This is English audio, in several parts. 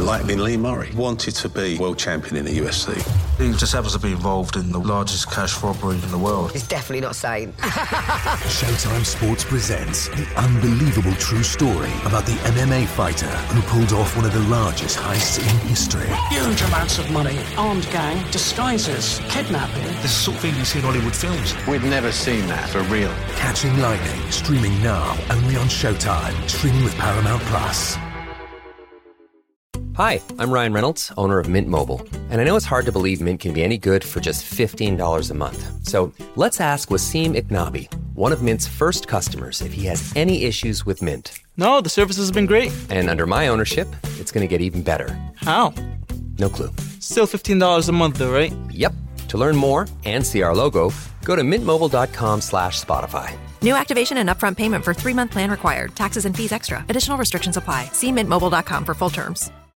like in Lee Murray, wanted to be world champion in the UFC. He just happens to be involved in the largest cash robbery in the world. He's definitely not sane. Showtime Sports presents the unbelievable true story about the MMA fighter who pulled off one of the largest heists in history. Huge amounts of money, armed gang, disguises, kidnapping. This is the sort of thing you see in Hollywood films. We've never seen that for real. Catching Lightning, streaming now only on Showtime, streaming with Paramount Plus. Hi, I'm Ryan Reynolds, owner of Mint Mobile. And I know it's hard to believe Mint can be any good for just $15 a month. So let's ask Wasim Iknabi, one of Mint's first customers, if he has any issues with Mint. No, the service has been great. And under my ownership, it's going to get even better. How? No clue. Still $15 a month though, right? Yep. To learn more and see our logo, go to mintmobile.com slash Spotify. New activation and upfront payment for three-month plan required. Taxes and fees extra. Additional restrictions apply. See mintmobile.com for full terms.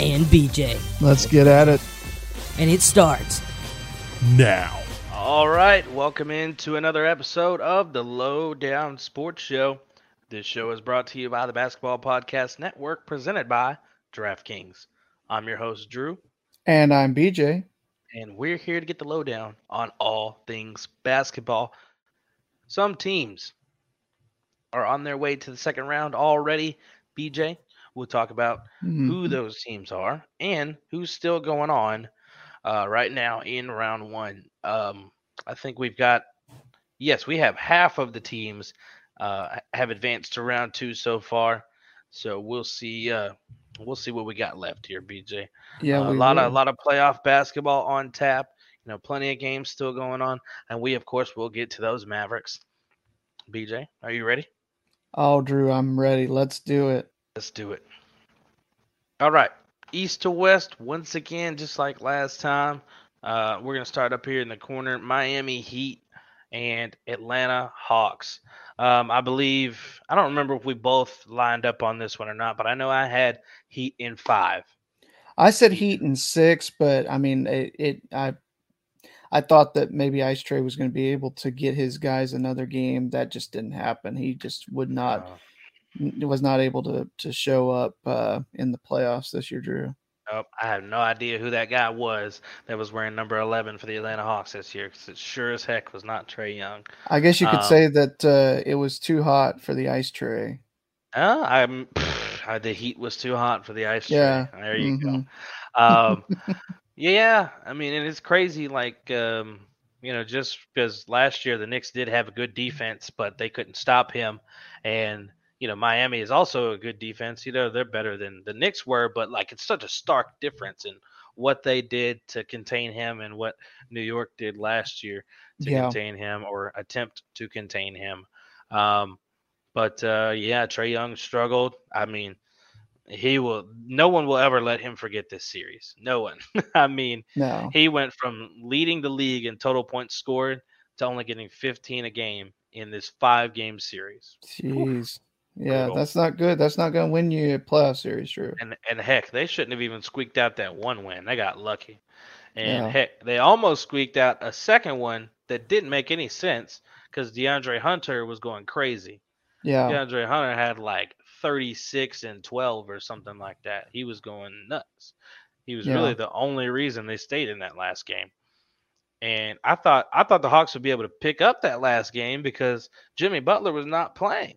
And BJ. Let's get at it. And it starts now. All right, welcome into another episode of the Low Down Sports Show. This show is brought to you by the Basketball Podcast Network, presented by DraftKings. I'm your host, Drew. And I'm BJ. And we're here to get the lowdown on all things basketball. Some teams are on their way to the second round already. BJ, we'll talk about mm-hmm. who those teams are and who's still going on uh, right now in round one. Um, I think we've got, yes, we have half of the teams uh, have advanced to round two so far. So we'll see. Uh, we'll see what we got left here, BJ. Yeah, uh, a lot will. of a lot of playoff basketball on tap. You know, plenty of games still going on, and we of course will get to those Mavericks. BJ, are you ready? Oh, Drew, I'm ready. Let's do it. Let's do it. All right, east to west once again, just like last time. Uh, we're gonna start up here in the corner. Miami Heat and Atlanta Hawks. Um, I believe I don't remember if we both lined up on this one or not, but I know I had Heat in five. I said Heat in six, but I mean it. it I I thought that maybe Ice Trae was going to be able to get his guys another game. That just didn't happen. He just would not. Was not able to to show up uh, in the playoffs this year, Drew. Nope, I have no idea who that guy was that was wearing number 11 for the Atlanta Hawks this year because it sure as heck was not Trae Young. I guess you could um, say that uh, it was too hot for the ice tray. Uh, I'm the heat was too hot for the ice yeah. tray. There you mm-hmm. go. Um, yeah, I mean, and it's crazy. Like, um, you know, just because last year the Knicks did have a good defense, but they couldn't stop him, and you know, Miami is also a good defense. You know, they're better than the Knicks were, but like it's such a stark difference in what they did to contain him and what New York did last year to yeah. contain him or attempt to contain him. Um, but uh, yeah, Trae Young struggled. I mean, he will. No one will ever let him forget this series. No one. I mean, no. he went from leading the league in total points scored to only getting 15 a game in this five game series. Jeez. Yeah, that's not good. That's not going to win you a playoff series, Drew. And and heck, they shouldn't have even squeaked out that one win. They got lucky. And yeah. heck, they almost squeaked out a second one that didn't make any sense because DeAndre Hunter was going crazy. Yeah. DeAndre Hunter had like 36 and 12 or something like that. He was going nuts. He was yeah. really the only reason they stayed in that last game. And I thought I thought the Hawks would be able to pick up that last game because Jimmy Butler was not playing.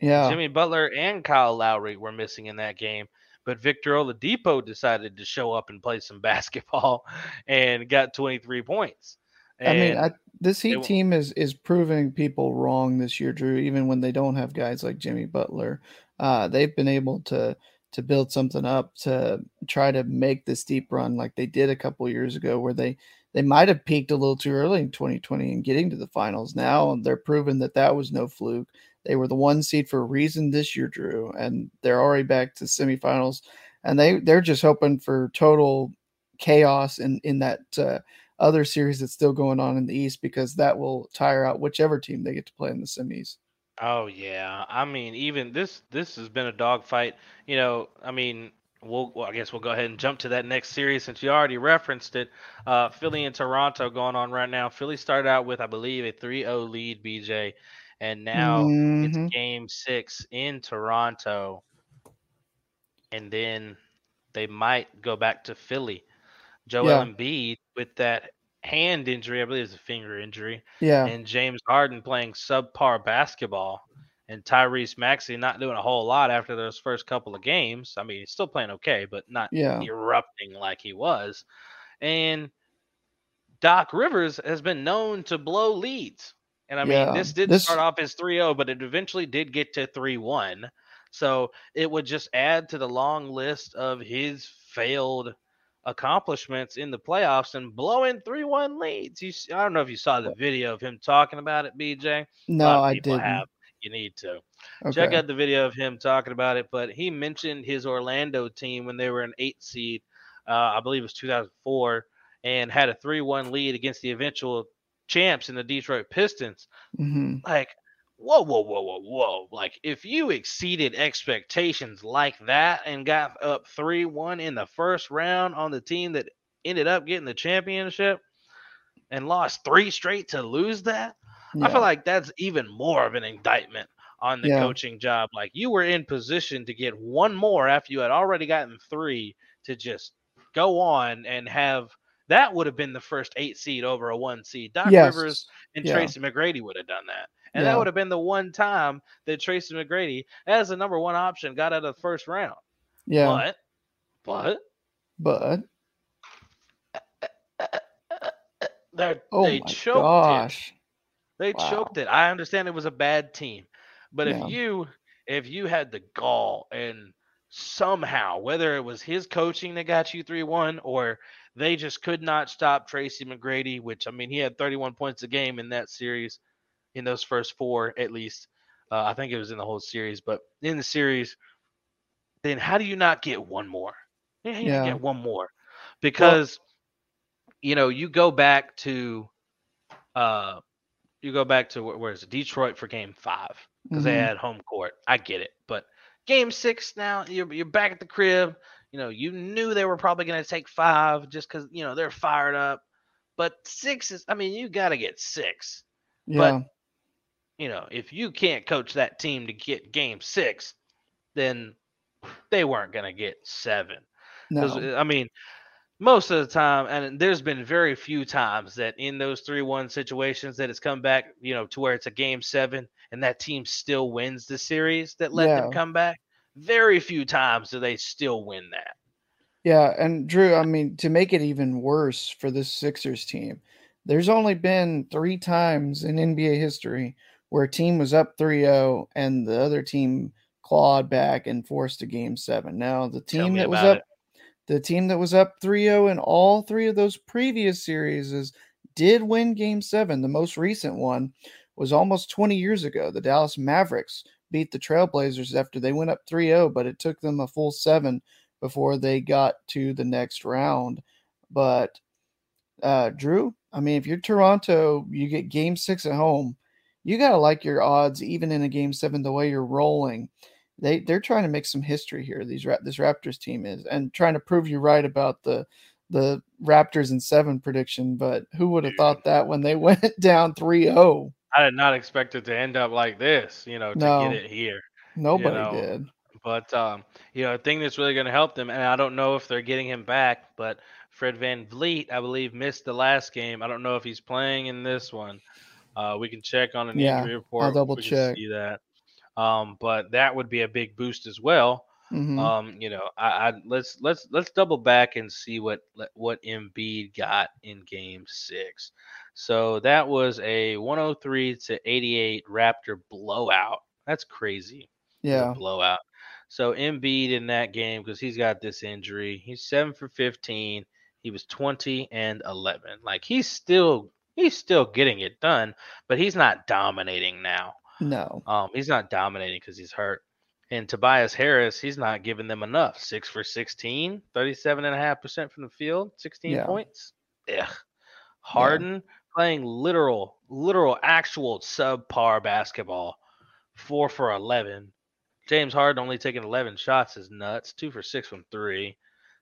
Yeah. Jimmy Butler and Kyle Lowry were missing in that game. But Victor Oladipo decided to show up and play some basketball and got 23 points. And I mean, I, this Heat it, team is is proving people wrong this year, Drew. Even when they don't have guys like Jimmy Butler, uh, they've been able to to build something up to try to make this deep run like they did a couple years ago, where they they might have peaked a little too early in 2020 and getting to the finals. Now they're proving that that was no fluke. They were the one seed for a reason this year, Drew, and they're already back to semifinals. and they they're just hoping for total chaos in in that uh, other series that's still going on in the East because that will tire out whichever team they get to play in the semis. Oh yeah, I mean, even this this has been a dogfight. You know, I mean, we'll well, I guess we'll go ahead and jump to that next series since you already referenced it. Uh, Philly and Toronto going on right now. Philly started out with, I believe, a 3-0 lead, BJ, and now Mhm. it's Game Six in Toronto, and then they might go back to Philly. Joel Yeah. Embiid with that hand injury, I believe it's a finger injury Yeah. and James Harden playing subpar basketball, and Tyrese Maxey not doing a whole lot after those first couple of games. I mean, he's still playing okay, but not Yeah. erupting like he was. And Doc Rivers has been known to blow leads. And I mean, Yeah, this did this- start off as 3 0, but it eventually did get to 3 1. So it would just add to the long list of his failed accomplishments in the playoffs and blowing 3 1 leads. You, I don't know if you saw the video of him talking about it, BJ. No, I didn't. have. You need to. Check out the video of him talking about it. But he mentioned his Orlando team when they were an eight seed, uh, I believe it was 2004, and had a 3 1 lead against the eventual champs in the Detroit Pistons. hmm Like, whoa, whoa, whoa, whoa, whoa. Like, if you exceeded expectations like that and got up 3 1 in the first round on the team that ended up getting the championship and lost three straight to lose that, I feel like that's even more of an indictment on the Yeah. coaching job. Like, you were in position to get one more after you had already gotten three to just go on and have. That would have been the first eight seed over a one seed. Doc Yes. Rivers and Yeah. Tracy McGrady would have done that. And Yeah. that would have been the one time that Tracy McGrady, as the number one option, got out of the first round. Yeah. But, but But they oh they choked it. They Wow. choked it. I understand it was a bad team, but Yeah. if you if you had the gall and somehow whether it was his coaching that got you three one or they just could not stop Tracy McGrady, which I mean he had 31 points a game in that series, in those first four at least. Uh, I think it was in the whole series, but in the series, then how do you not get one more? Yeah, you Yeah. get one more because you know you go back to uh you go back to where, where is it Detroit for Game Five because they Mhm. had home court. I get it, but Game Six now you're you're back at the crib. You know you knew they were probably going to take five just because you know they're fired up. But six is I mean you got to get six. Yeah. But you know if you can't coach that team to get Game Six, then they weren't going to get seven. Because no. Uh, I mean, most of the time, and there's been very few times that in those three-one situations that it's come back, you know, to where it's a game seven and that team still wins the series that let them come back. Very few times do they still win that. Yeah, and Drew, I mean, to make it even worse for this Sixers team, there's only been three times in NBA history where a team was up 3-0 and the other team clawed back and forced a game seven. Now, the team that was up the team that was up 3-0 in all three of those previous series is, did win game seven. The most recent one was almost 20 years ago. The Dallas Mavericks beat the Trailblazers after they went up 3-0, but it took them a full seven before they got to the next round. But uh Drew, I mean, if you're Toronto, you get game six at home, you gotta like your odds even in a game seven the way you're rolling. They they're trying to make some history here. These this Raptors team is and trying to prove you right about the the Raptors and seven prediction. But who would have thought that when they went down 3-0? I did not expect it to end up like this, you know, to No. get it here. Nobody know, did. But um, you know, a thing that's really going to help them, and I don't know if they're getting him back, but Fred VanVleet, I believe, missed the last game. I don't know if he's playing in this one. Uh, we can check on an Yeah, injury I'll double we check. See that. Um, but that would be a big boost as well. Mhm. Um, you know, I, I let's let's let's double back and see what what Embiid got in Game Six. So that was a 103 to 88 Raptor blowout. That's crazy. Yeah. blowout. So Embiid in that game because he's got this injury. He's seven for 15. He was 20 and 11. Like he's still he's still getting it done, but he's not dominating now. No. Um, he's not dominating because he's hurt. And Tobias Harris, he's not giving them enough. Six for 16, 37.5% from the field, 16 Yeah. points. Ugh. Harden playing literal, literal, actual subpar basketball, four for 11. James Harden only taking 11 shots is nuts. Two for six from three,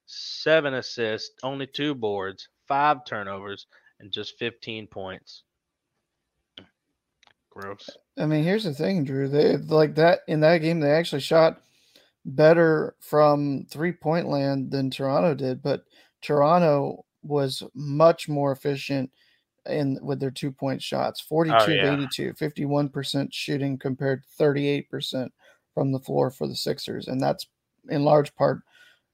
seven assists, only two boards, five turnovers, and just 15 points. Gross. I mean, here's the thing, Drew. They like that in that game. They actually shot better from three point land than Toronto did, but Toronto was much more efficient in with their two point shots 42 Oh, yeah. 82, 51% shooting compared to 38% from the floor for the Sixers. And that's in large part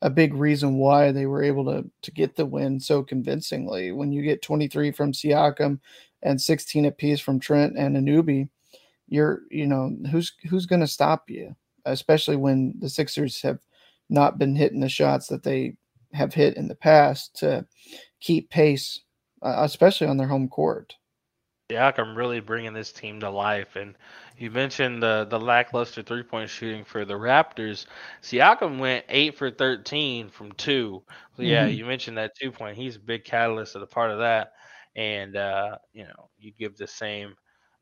a big reason why they were able to to get the win so convincingly. When you get 23 from Siakam and 16 apiece from Trent and Anunoby, you're you know who's who's going to stop you, especially when the Sixers have not been hitting the shots that they have hit in the past to keep pace, uh, especially on their home court. Yeah, I'm really bringing this team to life. And you mentioned the the lackluster three point shooting for the Raptors. Siakam went eight for thirteen from two. So yeah, Mhm. you mentioned that two point. He's a big catalyst of the part of that. And uh, you know, you give the same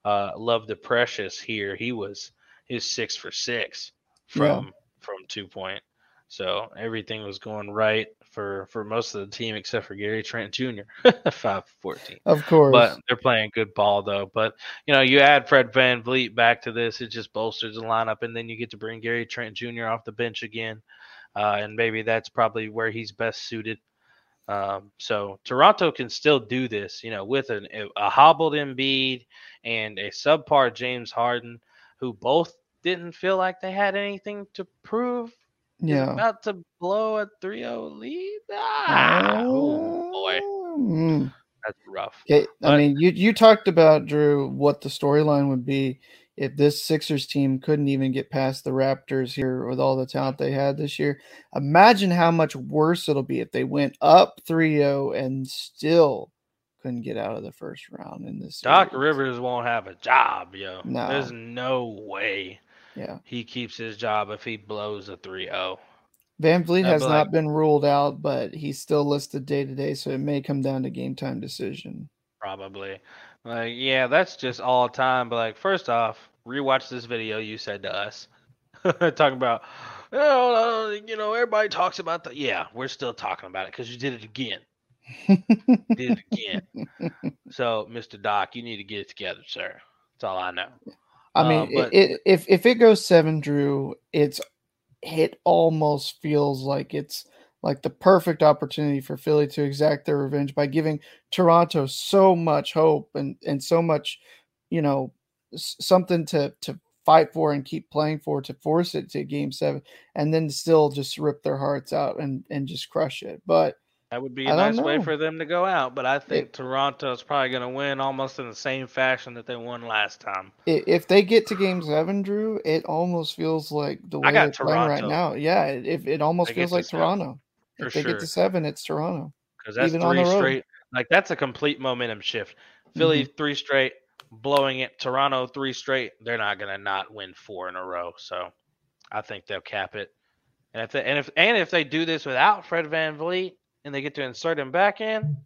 uh, love to Precious here. He was his six for six from from two point. So everything was going right for for most of the team except for Gary Trent Jr. Five fourteen. Of course. But they're playing good ball though. But you know, you add Fred VanVleet back to this, it just bolsters the lineup, and then you get to bring Gary Trent Jr. off the bench again, uh, and maybe that's probably where he's best suited. Um, so Toronto can still do this, you know, with an, a hobbled Embiid and a subpar James Harden, who both didn't feel like they had anything to prove. Yeah. about to blow a 3-0 lead. Ah, oh boy, Mm. that's rough. Okay, I But- mean, you you talked about Drew what the storyline would be if this Sixers team couldn't even get past the Raptors here with all the talent they had this year. Imagine how much worse it'll be if they went up 3-0 and still couldn't get out of the first round in this. Doc series. Rivers won't have a job, yo. No. There's no way Yeah. he keeps his job if he blows a 3-0. VanVleet has not been ruled out, but he's still listed day to day, so it may come down to game time decision. Probably. Like, yeah, that's just all time. But like, first off, rewatch this video you said to us, talking about, oh, uh, you know, everybody talks about the. Yeah, we're still talking about it because you did it again. did it again. So, Mr. Doc, you need to get it together, sir. That's all I know. I mean, Uh, but it, if if it goes seven, Drew, it's it almost feels like it's like the perfect opportunity for Philly to exact their revenge by giving Toronto so much hope and and so much, you know, s- something to to fight for and keep playing for to force it to game seven, and then still just rip their hearts out and and just crush it. But That would be a nice way for them to go out, but I think Toronto's probably going to win almost in the same fashion that they won last time. if they get to game seven, Drew, it almost feels like the way they're playing right now. Yeah, it, if it almost feels like Toronto. If they get to seven, it's Toronto. Because that's Even on the three road. straight. Like that's a complete momentum shift. Philly Mm-hmm. three straight, blowing it. Toronto three straight. They're not going to not win four in a row. So I think they'll cap it. And if they, and if and if they do this without Fred VanVleet and they get to insert him back in,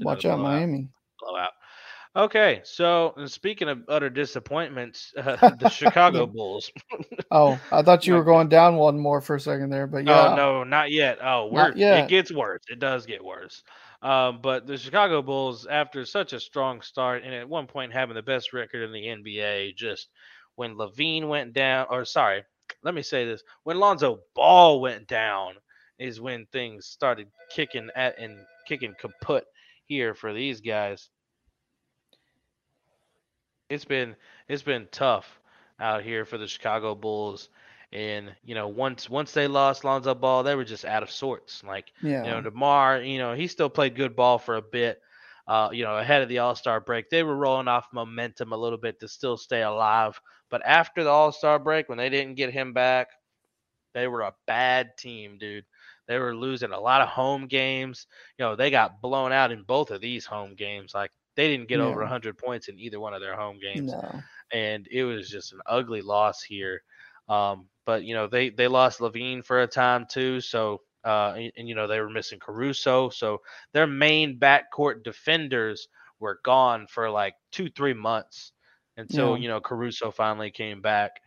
Watch out, blowout. Miami. blowout. Okay, so speaking of utter disappointments, uh, the Chicago Bulls. Oh, I thought you were going down one more for a second there, but yeah. Oh no, not yet. Oh, yet. it gets worse. It does get worse. Um, but the Chicago Bulls, after such a strong start and at one point having the best record in the NBA, just when LaVine went down, or sorry, let me say this: when Lonzo Ball went down, is when things started kicking at and kicking kaput here for these guys. It's been it's been tough out here for the Chicago Bulls. And you know, once once they lost Lonzo Ball, they were just out of sorts. Like you know, Yeah. Demar, you know, he still played good ball for a bit. Uh, you know, ahead of the All Star break, they were rolling off momentum a little bit to still stay alive. But after the All Star break, when they didn't get him back, they were a bad team, dude. They were losing a lot of home games. You know, they got blown out in both of these home games. Like they didn't get over Yeah. 100 points in either one of their home games No. and it was just an ugly loss here. Um, but you know they they lost LaVine for a time too, so uh, and, and, you know they were missing Caruso, so their main backcourt defenders were gone for like two three months until you know Caruso finally came back,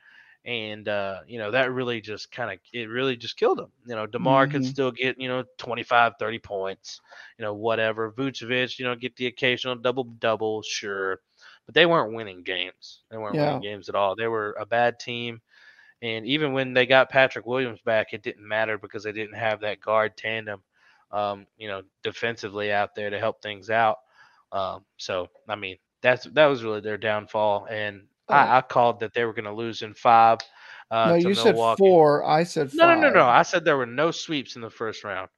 and uh, you know that really just kind of it really just killed him. You know Demar could Mhm. still get you know 25, 30 points, you know whatever. Vucevic, you know, get the occasional double double, sure, but they weren't winning games. They weren't winning games at all. They were a bad team. And even when they got Patrick Williams back, it didn't matter because they didn't have that guard tandem, um, you know, defensively out there to help things out. Um, so I mean, that's that was really their downfall, and. I, I called that they were going to lose in five. Uh, no, you said Milwaukee. four. I said No, five. no, no, no. I said there were no sweeps in the first round.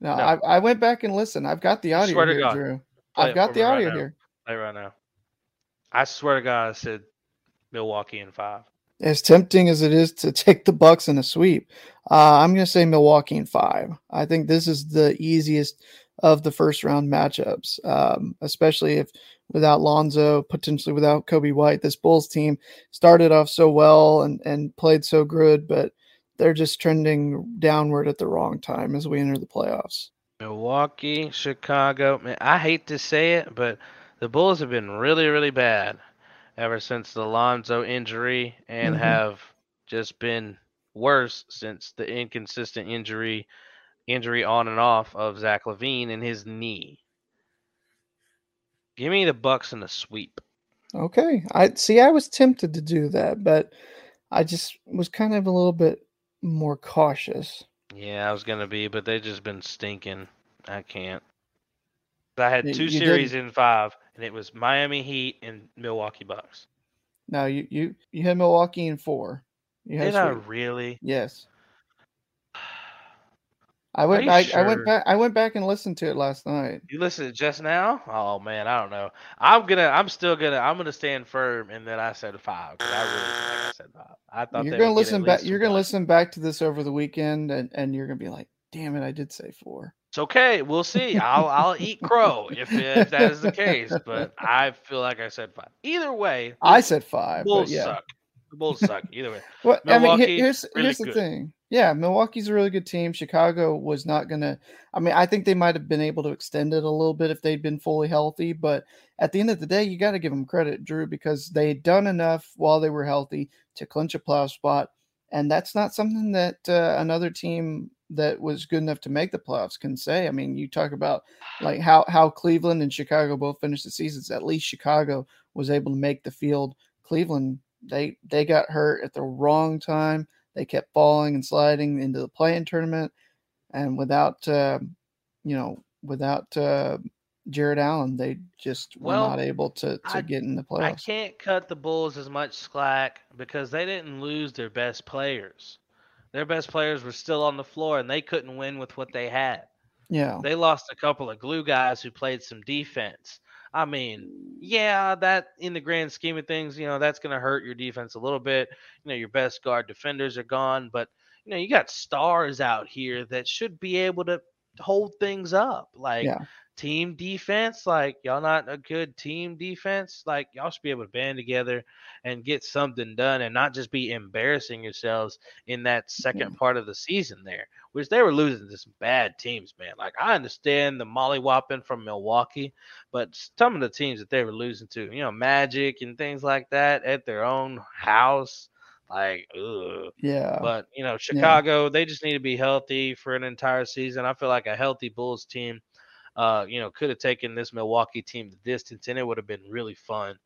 No, No. I, I went back and listened. I've got the audio Swear here. Drew. Play I've got the me right audio here. Play right now. I swear to God, I said Milwaukee in five. As tempting as it is to take the Bucks in a sweep, uh, I'm going to say Milwaukee in five. I think this is the easiest of the first round matchups, um, especially if without Lonzo, potentially without Coby White. This Bulls team started off so well and, and played so good, but they're just trending downward at the wrong time as we enter the playoffs. Milwaukee, Chicago. Man, I hate to say it, but the Bulls have been really, really bad ever since the Lonzo injury and Mhm. have just been worse since the inconsistent injury injury on and off of Zach LaVine and his knee. Give me the Bucks in a sweep. Okay. I see I was tempted to do that, but I just was kind of a little bit more cautious. Yeah, I was gonna be, but they just been stinking. I can't. I had two you series did- in five, and it was Miami Heat and Milwaukee Bucks. No, you you you had Milwaukee in four. You had Did I really? Yes. I went you back I went back I went back and listened to it last night. You listened just now? Oh man, I don't know. I'm gonna, I'm still gonna, I'm gonna stand firm in that I said five. I really like I said five. I thought You're gonna listen back you're gonna listen back to this over the weekend and, and you're gonna be like, damn it, I did say four. It's okay. We'll see. I'll, I'll eat crow if, if that is the case. But I feel like I said five. Either way, I said five, but Bulls yeah. suck. The Bulls suck. Either way. Well, I mean, here's really here's the good. thing. Yeah, Milwaukee's a really good team. Chicago was not gonna. I mean, I think they might have been able to extend it a little bit if they'd been fully healthy. But at the end of the day, you got to give them credit, Drew, because they had done enough while they were healthy to clinch a playoff spot, and that's not something that uh, another team that was good enough to make the playoffs can say. I mean, you talk about like how how Cleveland and Chicago both finished the seasons. At least Chicago was able to make the field. Cleveland they they got hurt at the wrong time. They kept falling and sliding into the play-in tournament, and without uh, you know without uh, Jarrett Allen, they just were Well, not able to to I- get in the playoffs. I can't cut the Bulls as much slack because they didn't lose their best players. Their best players were still on the floor and they couldn't win with what they had. Yeah, They lost a couple of glue guys who played some defense. I mean, yeah, that in the grand scheme of things, you know, that's going to hurt your defense a little bit. You know, your best guard defenders are gone, but you know, you got stars out here that should be able to hold things up. Like yeah, team defense, like y'all not a good team defense, like y'all should be able to band together and get something done and not just be embarrassing yourselves in that second part of the season there, which they were losing to some bad teams, man. Like I understand the mollywhopping from Milwaukee, but some of the teams that they were losing to, you know, Magic and things like that at their own house, like ugh. yeah. But you know, Chicago, they just need to be healthy for an entire season. I feel like a healthy Bulls team, uh, you know, could have taken this Milwaukee team the distance, and it would have been really fun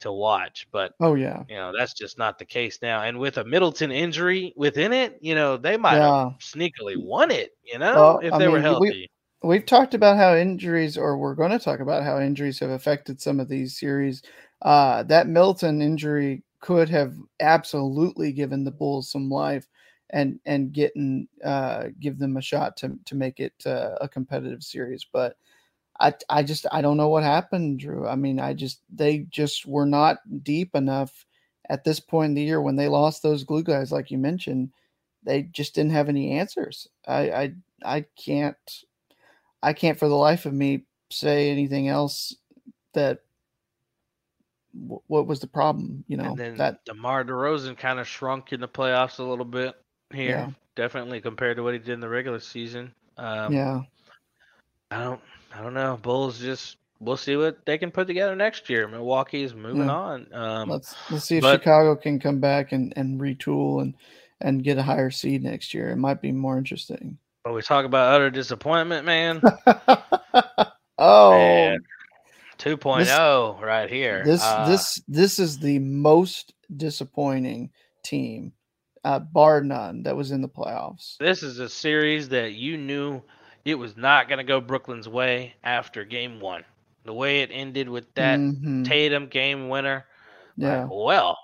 to watch. But oh yeah, you know, that's just not the case now. And with a Middleton injury within it, you know, they might Yeah. have sneakily won it. You know, Well, if I they were mean, we- healthy. We've talked about how injuries, or we're going to talk about how injuries have affected some of these series. Uh, that Middleton injury could have absolutely given the Bulls some life and and getting uh, give them a shot to to make it uh, a competitive series. But I I just I don't know what happened, Drew. I mean, I just they just were not deep enough at this point in the year when they lost those glue guys, like you mentioned. They just didn't have any answers. I I I can't I can't for the life of me say anything else that wh- what was the problem? You know and then that DeMar DeRozan kind of shrunk in the playoffs a little bit here, Yeah. definitely compared to what he did in the regular season. Um, yeah. I don't, I don't know. Bulls just we'll see what they can put together next year. Milwaukee's moving Yeah. on. Um, let's let's see if but- Chicago can come back and and retool and and get a higher seed next year. It might be more interesting. But we talk about utter disappointment, man. Oh, Man, 2.0 right here. this Uh, this this is the most disappointing team, uh, bar none, that was in the playoffs. this is a series that you knew it was not going to go Brooklyn's way after game one. The way it ended with that Mhm. Tatum game winner. Yeah. Like, well,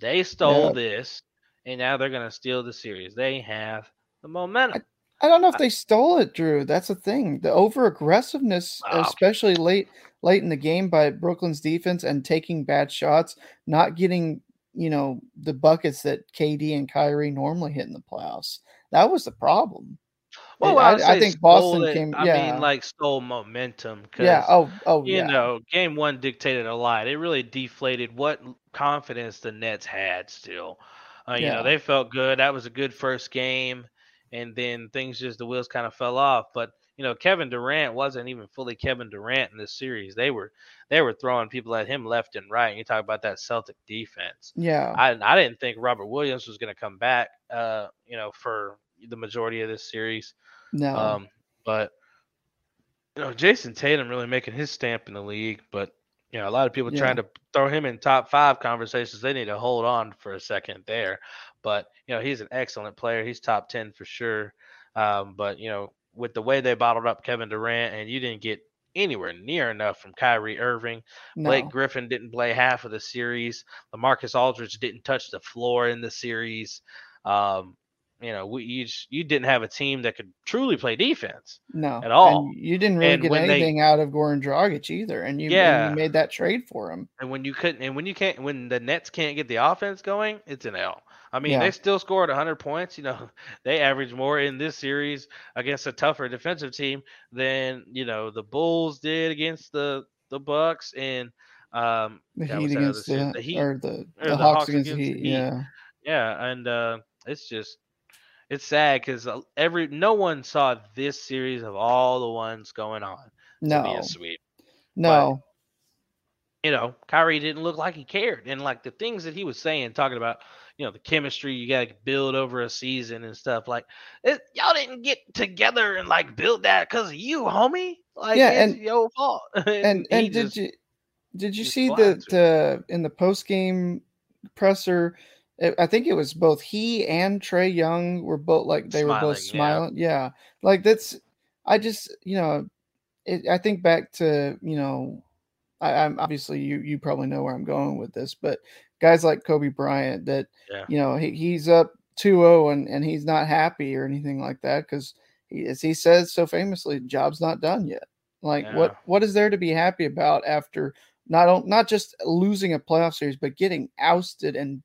they stole Yeah. this, and now they're going to steal the series. They have the momentum. I don't know if they stole it, Drew. That's the thing. The over aggressiveness, Oh, okay. especially late late in the game by Brooklyn's defense and taking bad shots, not getting, you know, the buckets that KD and Kyrie normally hit in the playoffs. That was the problem. Well, I, I, I think Boston it, came. I yeah, mean, like stole momentum. 'cause, yeah. Oh, oh, you yeah. know, game one dictated a lot. It really deflated what confidence the Nets had still. Uh, you Yeah. know, they felt good. That was a good first game. And then things just, the wheels kind of fell off. But, you know, Kevin Durant wasn't even fully Kevin Durant in this series. They were, they were throwing people at him left and right. And you talk about that Celtic defense. Yeah. I, I didn't think Robert Williams was going to come back, uh, you know, for the majority of this series. No. Um, but you know, Jayson Tatum really making his stamp in the league, but you know, a lot of people Yeah. trying to throw him in top five conversations. They need to hold on for a second there. But you know, he's an excellent player. He's top ten for sure. Um, but you know, with the way they bottled up Kevin Durant, and you didn't get anywhere near enough from Kyrie Irving. Blake Griffin didn't play half of the series. Lamarcus Aldridge didn't touch the floor in the series. Um, you know, we, you just, you didn't have a team that could truly play defense. No, at all. And you didn't really And get when they- anything out of Goran Dragic either, and you, and Yeah. you made that trade for him. And when you couldn't, and when you can't, when the Nets can't get the offense going, it's an L. I mean, Yeah. they still scored 100 points. You know, they averaged more in this series against a tougher defensive team than you know the Bulls did against the the Bucks and um The Heat was that other against series, the, Heat or the, or the, Hawks, against the Heat. Yeah, yeah, and uh, it's just it's sad because every no one saw this series of all the ones going on No. a sweep. no, You know, Kyrie didn't look like he cared, and like the things that he was saying, talking about, you know, the chemistry you got to build over a season and stuff. Like, it, y'all didn't get together and like build that because of you, homie. Like, Yeah, it's and- your fault. and he and did just- you did you see the uh, in the post game presser? I think it was both he and Trae Young were both like they were both Smiling, yeah. Yeah. like that's I just you know, it, I think back to you know, I, I'm obviously you you probably know where I'm going with this, but guys like Kobe Bryant that Yeah. you know he, he's up 2-0 and and he's not happy or anything like that because as he says so famously, job's not done yet. Like what what is there to be happy about after not not just losing a playoff series, but getting ousted and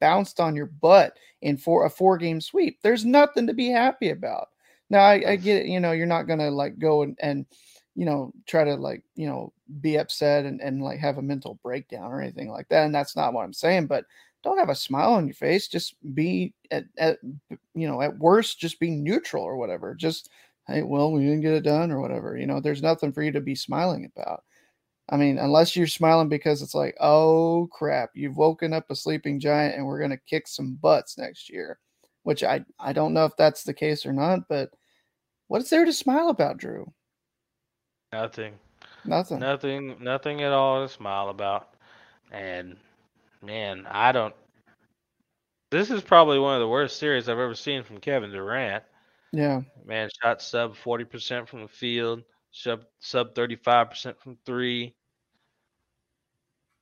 bounced on your butt in for a four game sweep? There's nothing to be happy about. Now I, I get it, you know, you're not gonna like go and, and you know try to like you know be upset and, and like have a mental breakdown or anything like that. And that's not what I'm saying, but don't have a smile on your face. Just be at, at you know, at worst, just be neutral or whatever. Just hey, well, we didn't get it done or whatever. You know, there's nothing for you to be smiling about. I mean, unless you're smiling because it's like, oh crap, you've woken up a sleeping giant and we're gonna kick some butts next year. Which I I don't know if that's the case or not, but what is there to smile about, Drew? Nothing. Nothing. Nothing. Nothing at all to smile about. And man, I don't. This is probably one of the worst series I've ever seen from Kevin Durant. Yeah. Man, shot sub forty percent from the field, sub sub thirty five percent from three.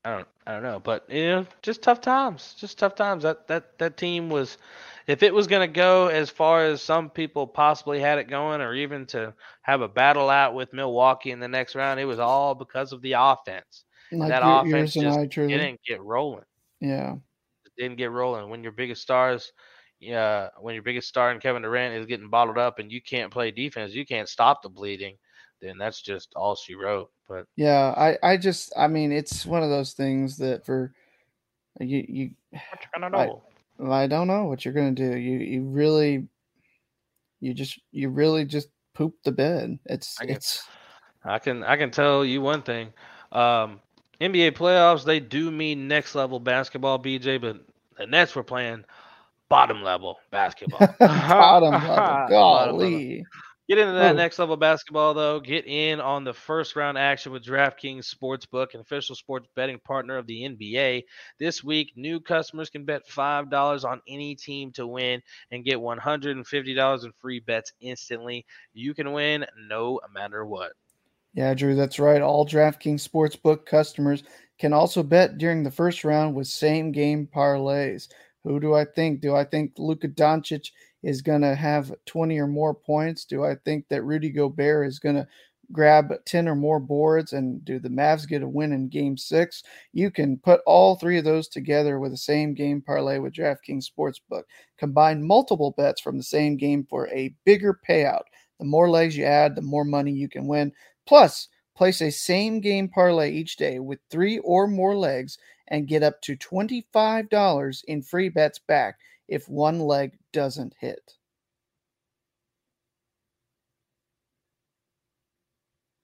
I don't I don't know, but you know, just tough times. Just tough times. That that that team was if it was going to go as far as some people possibly had it going or even to have a battle out with Milwaukee in the next round, it was all because of the offense. Like that your- offense just I, didn't get rolling. Yeah. It didn't get rolling. When your biggest stars yeah, when your biggest star in Kevin Durant is getting bottled up and you can't play defense, you can't stop the bleeding, then that's just all she wrote. But yeah, I I just I mean it's one of those things that for you you I don't know. I, I don't know what you're gonna do. You you really you just you really just poop the bed. It's I can, it's I can I can tell you one thing. Um, NBA playoffs they do mean next level basketball, BJ, but the Nets were playing bottom level basketball. bottom level. Golly. Get into that Ooh. next level basketball, though. Get in on the first round action with DraftKings Sportsbook, an official sports betting partner of the NBA. This week, new customers can bet $5 on any team to win and get $150 in free bets instantly. You can win no matter what. Yeah, Drew, that's right. All DraftKings Sportsbook customers can also bet during the first round with same game parlays. Who do I think? Do I think Luka Doncic is going to have 20 or more points? Do I think that Rudy Gobert is going to grab 10 or more boards and do the Mavs get a win in game six? You can put all three of those together with the same game parlay with DraftKings Sportsbook. Combine multiple bets from the same game for a bigger payout. The more legs you add, the more money you can win. Plus, place a same game parlay each day with three or more legs and get up to $25 in free bets back if one leg doesn't hit.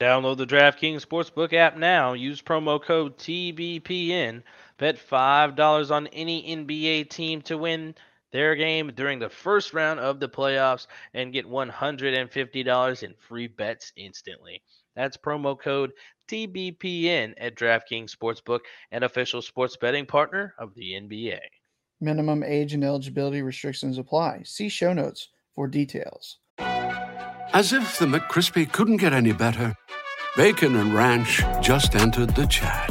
Download the DraftKings Sportsbook app now. Use promo code TBPN. Bet $5 on any NBA team to win their game during the first round of the playoffs and get $150 in free bets instantly. That's promo code TBPN at DraftKings Sportsbook, an official sports betting partner of the NBA. Minimum age and eligibility restrictions apply. See show notes for details. As if the McCrispy couldn't get any better, Bacon and Ranch just entered the chat.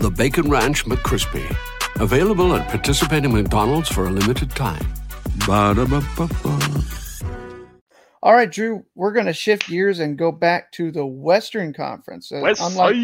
The Bacon Ranch McCrispy, available at participating McDonald's for a limited time. Ba-da-ba-ba-ba. All right, Drew, we're going to shift gears and go back to the Western Conference. Uh, West unlike,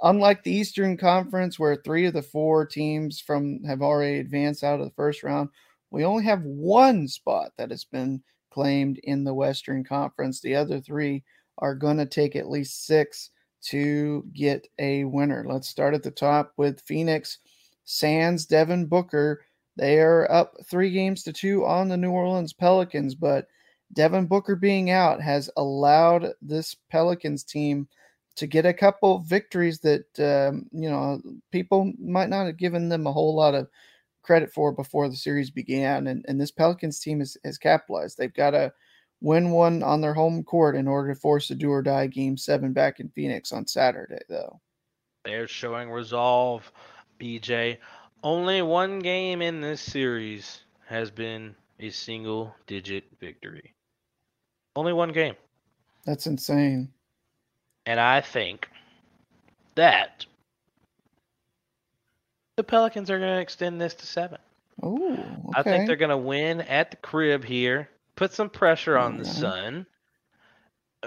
unlike the Eastern Conference, where three of the four teams from have already advanced out of the first round, we only have one spot that has been claimed in the Western Conference. The other three are going to take at least six to get a winner. Let's start at the top with Phoenix Sans Devin Booker. They are up three games to two on the New Orleans Pelicans, but Devin Booker being out has allowed this Pelicans team to get a couple victories that um, you know people might not have given them a whole lot of credit for before the series began. And, and this Pelicans team has, has capitalized. They've got to win one on their home court in order to force a do or die game seven back in Phoenix on Saturday, though. They're showing resolve, BJ. Only one game in this series has been a single digit victory. Only one game. That's insane. And I think that the Pelicans are going to extend this to seven. Oh, okay. I think they're going to win at the crib here, put some pressure on the Sun.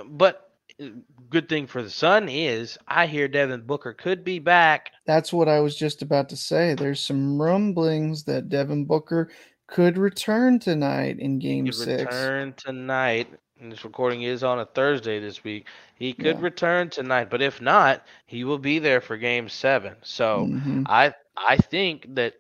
But uh, good thing for the Sun is I hear Devin Booker could be back. That's what I was just about to say. There's some rumblings that Devin Booker could return tonight in Game Six. Return tonight and this recording is on a Thursday this week. He could yeah. return tonight, but if not, he will be there for game seven. So mm-hmm. I I think that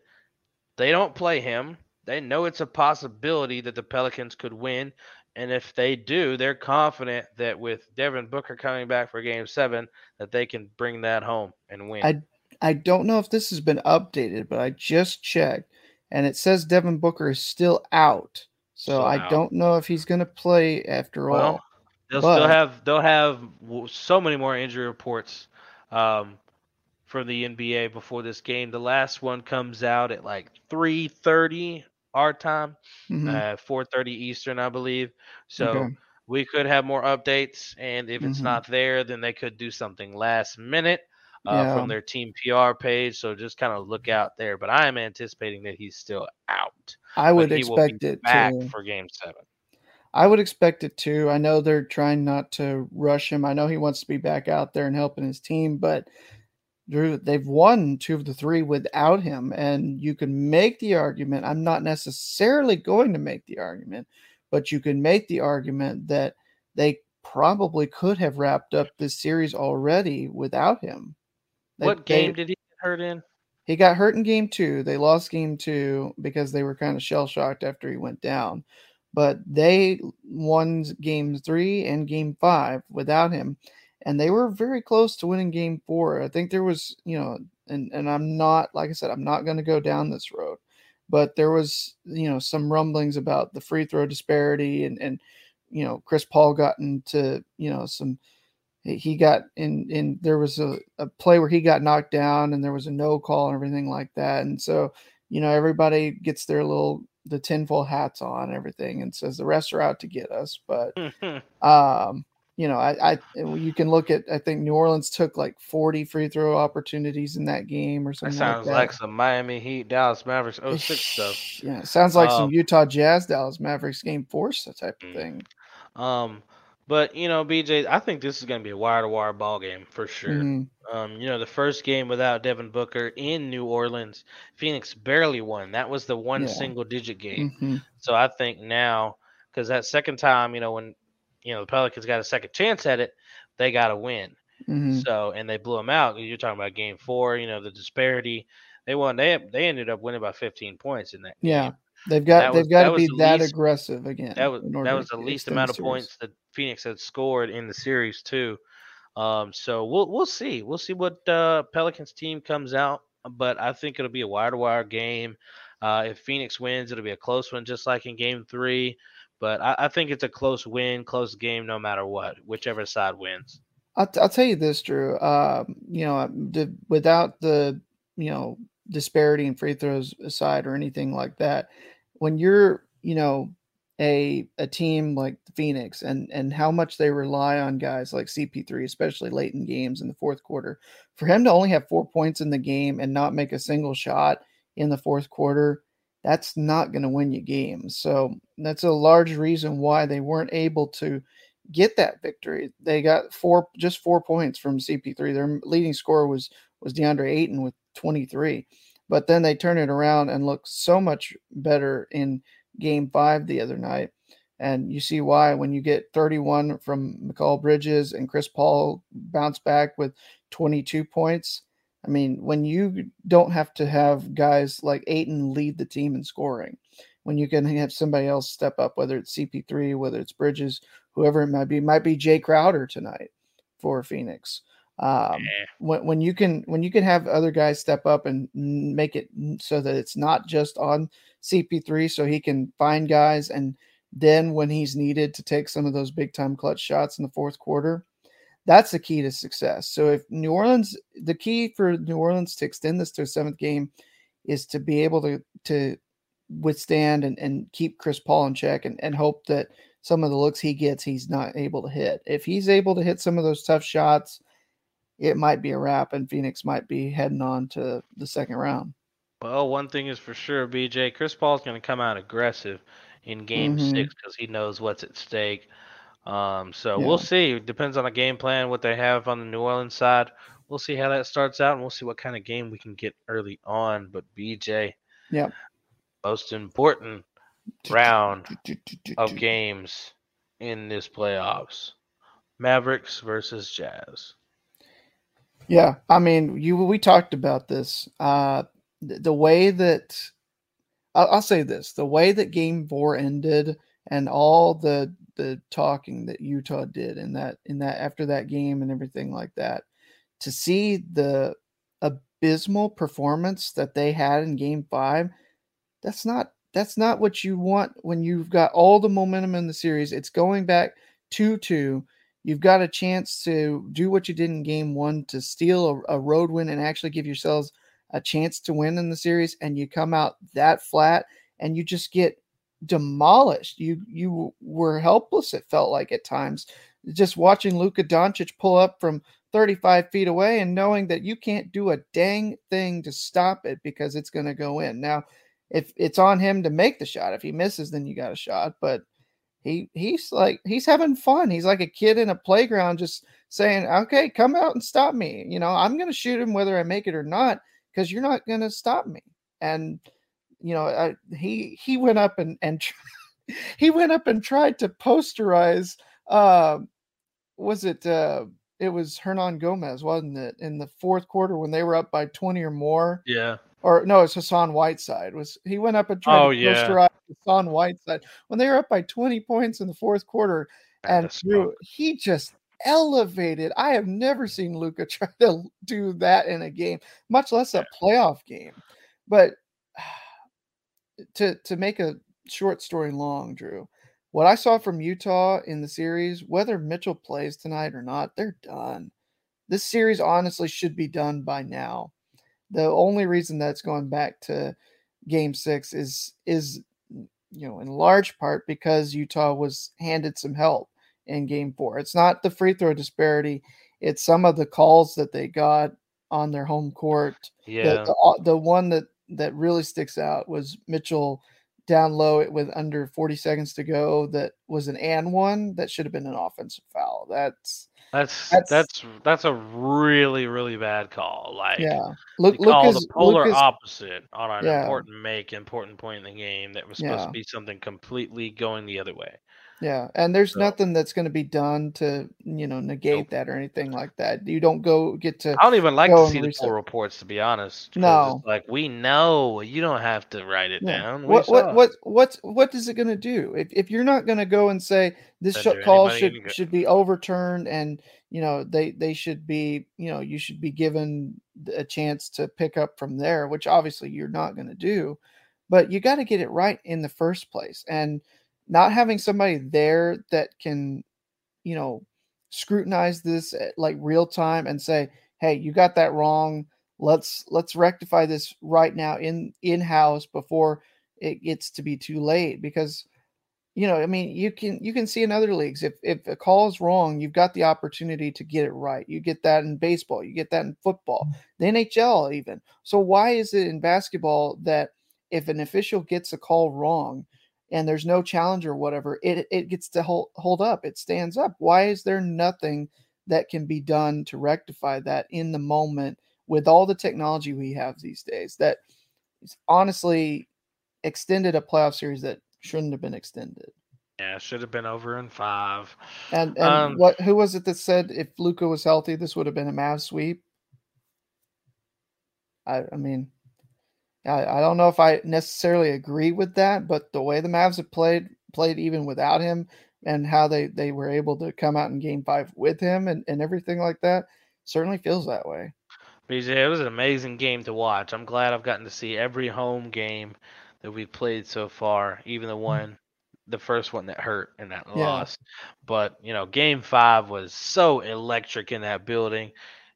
they don't play him. They know it's a possibility that the Pelicans could win. And if they do, they're confident that with Devin Booker coming back for game seven, that they can bring that home and win. I I don't know if this has been updated, but I just checked and it says Devin Booker is still out. So, I don't know if he's going to play after well, all. They'll but, still have they'll have so many more injury reports um, for the NBA before this game. The last one comes out at like three thirty our time, mm-hmm. uh, four thirty Eastern, I believe. So okay. we could have more updates, and if it's mm-hmm. not there, then they could do something last minute. Uh, yeah. From their team PR page, so just kind of look out there. But I am anticipating that he's still out. I would expect it back to. for game seven. I would expect it too. I know they're trying not to rush him. I know he wants to be back out there and helping his team, but Drew, they've won two of the three without him. And you can make the argument. I'm not necessarily going to make the argument, but you can make the argument that they probably could have wrapped up this series already without him. They, what game they, did he get hurt in? He got hurt in game two. They lost game two because they were kind of shell shocked after he went down. But they won game three and game five without him. And they were very close to winning game four. I think there was, you know, and, and I'm not, like I said, I'm not going to go down this road. But there was, you know, some rumblings about the free throw disparity and, and you know, Chris Paul got into, you know, some he got in in there was a, a play where he got knocked down and there was a no call and everything like that and so you know everybody gets their little the tinfoil hats on and everything and says the refs are out to get us but um you know I, I you can look at i think new orleans took like 40 free throw opportunities in that game or something that sounds like, that. like some miami heat dallas mavericks 06 stuff yeah sounds like um, some utah jazz dallas mavericks game force type of mm. thing um but you know, BJ, I think this is going to be a wire to wire ball game for sure. Mm-hmm. Um, you know, the first game without Devin Booker in New Orleans, Phoenix barely won. That was the one yeah. single digit game. Mm-hmm. So I think now, because that second time, you know, when you know the Pelicans got a second chance at it, they got to win. Mm-hmm. So and they blew them out. You're talking about game four. You know the disparity. They won. They they ended up winning by 15 points in that. Yeah. Game. They've got they've got to be that least, aggressive again. That was that was the least amount of points that Phoenix had scored in the series too. Um, so we'll we'll see. We'll see what uh, Pelicans team comes out, but I think it'll be a wire to wire game. Uh, if Phoenix wins, it'll be a close one, just like in Game Three. But I, I think it's a close win, close game, no matter what, whichever side wins. I'll, I'll tell you this, Drew. Um, you know, the, without the you know disparity in free throws aside or anything like that, when you're you know a a team like Phoenix and and how much they rely on guys like CP3, especially late in games in the fourth quarter, for him to only have four points in the game and not make a single shot in the fourth quarter, that's not going to win you games. So that's a large reason why they weren't able to get that victory. They got four just four points from CP3. Their leading scorer was was DeAndre Ayton with 23. But then they turn it around and look so much better in game five the other night. And you see why when you get 31 from Mikal Bridges and Chris Paul bounce back with 22 points. I mean, when you don't have to have guys like Ayton lead the team in scoring, when you can have somebody else step up, whether it's CP3, whether it's Bridges, whoever it might be, it might be Jae Crowder tonight for Phoenix. Um, yeah. when, when you can when you can have other guys step up and make it so that it's not just on CP3 so he can find guys and then when he's needed to take some of those big time clutch shots in the fourth quarter, that's the key to success. So if New Orleans, the key for New Orleans to extend this to a seventh game is to be able to to withstand and, and keep Chris Paul in check and, and hope that some of the looks he gets he's not able to hit. If he's able to hit some of those tough shots, it might be a wrap and Phoenix might be heading on to the second round. Well, one thing is for sure, BJ. Chris Paul's going to come out aggressive in Game mm-hmm. Six because he knows what's at stake. Um, so yeah. we'll see. It depends on the game plan, what they have on the New Orleans side. We'll see how that starts out, and we'll see what kind of game we can get early on. But BJ, yeah, most important round of games in this playoffs: Mavericks versus Jazz. Yeah, I mean, you we talked about this. Uh, the way that I'll, I'll say this: the way that Game Four ended, and all the the talking that Utah did in that in that after that game and everything like that, to see the abysmal performance that they had in Game Five, that's not that's not what you want when you've got all the momentum in the series. It's going back two two. You've got a chance to do what you did in game one to steal a, a road win and actually give yourselves a chance to win in the series and you come out that flat and you just get demolished. You you were helpless, it felt like at times. Just watching Luka Doncic pull up from 35 feet away and knowing that you can't do a dang thing to stop it because it's going to go in. Now, if it's on him to make the shot, if he misses, then you got a shot. But he he's like he's having fun. He's like a kid in a playground just saying, Okay, come out and stop me. You know, I'm gonna shoot him whether I make it or not because you're not going to stop me. And you know, I, he he went up and and he went up and tried to posterize uh, was it uh it was Hernangomez, wasn't it? In the fourth quarter when they were up by 20 or more. Yeah. Or no, it's Hassan Whiteside. Was he went up and tried Oh, to yeah. posterize Hassan Whiteside when they were up by 20 points in the fourth quarter and Drew, he just elevated. I have never seen Luka try to do that in a game, much less a playoff game. But to to make a short story long, Drew, what I saw from Utah in the series, whether Mitchell plays tonight or not, they're done. This series honestly should be done by now. The only reason that's going back to game six is is you know in large part because Utah was handed some help in game four. It's not the free throw disparity, it's some of the calls that they got on their home court. The- Yeah. The, uh, the, one that that really sticks out was Mitchell down low with under 40 seconds to go that was an and one that should have been an offensive foul. That's That's That's- that's that's, a really really bad call. Like yeah. Look, Look call Lucas the polar Lucas- opposite on an Yeah. important make, important point in the game that was supposed Yeah. to be something completely going the other way. Yeah, and there's So- nothing that's going to be done to you know negate that or anything like that. You don't go get to. I don't even like to see the full reports, to be honest. No. like we know you don't have to write it Yeah. down. We What saw what what what what is it going to do if if you're not going to go and say this sh- call should should be overturned and you know they they should be you know you should be given a chance to pick up from there, which obviously you're not going to do, but you got to get it right in the first place and not having somebody there that can you know scrutinize this at like real time and say hey you got that wrong. Let's let's rectify this right now in in house before it gets to be too late. Because you know i mean you can you can see in other leagues if if a call is wrong you've got the opportunity to get it right. You get that in baseball you get that in football mm. the nhl even. So why is it in basketball that if an official gets a call wrong and there's no challenge or whatever, it it gets to hold hold up. It stands up. Why is there nothing that can be done to rectify that in the moment with all the technology we have these days? That is honestly extended a playoff series that shouldn't have been extended. Yeah, should have been over in five. And and Um, what who was it that said if Luka was healthy, this would have been a Mavs sweep? I I mean, I, I don't know if I necessarily agree with that, but the way the Mavs have played played even without him and how they they were able to come out in game five with him and, and everything like that certainly feels that way. BJ, it was an amazing game to watch. I'm glad I've gotten to see every home game that we've played so far, even the mm. one, the first one that hurt and that Yeah. lost. But you know, Game Five was so electric in that building.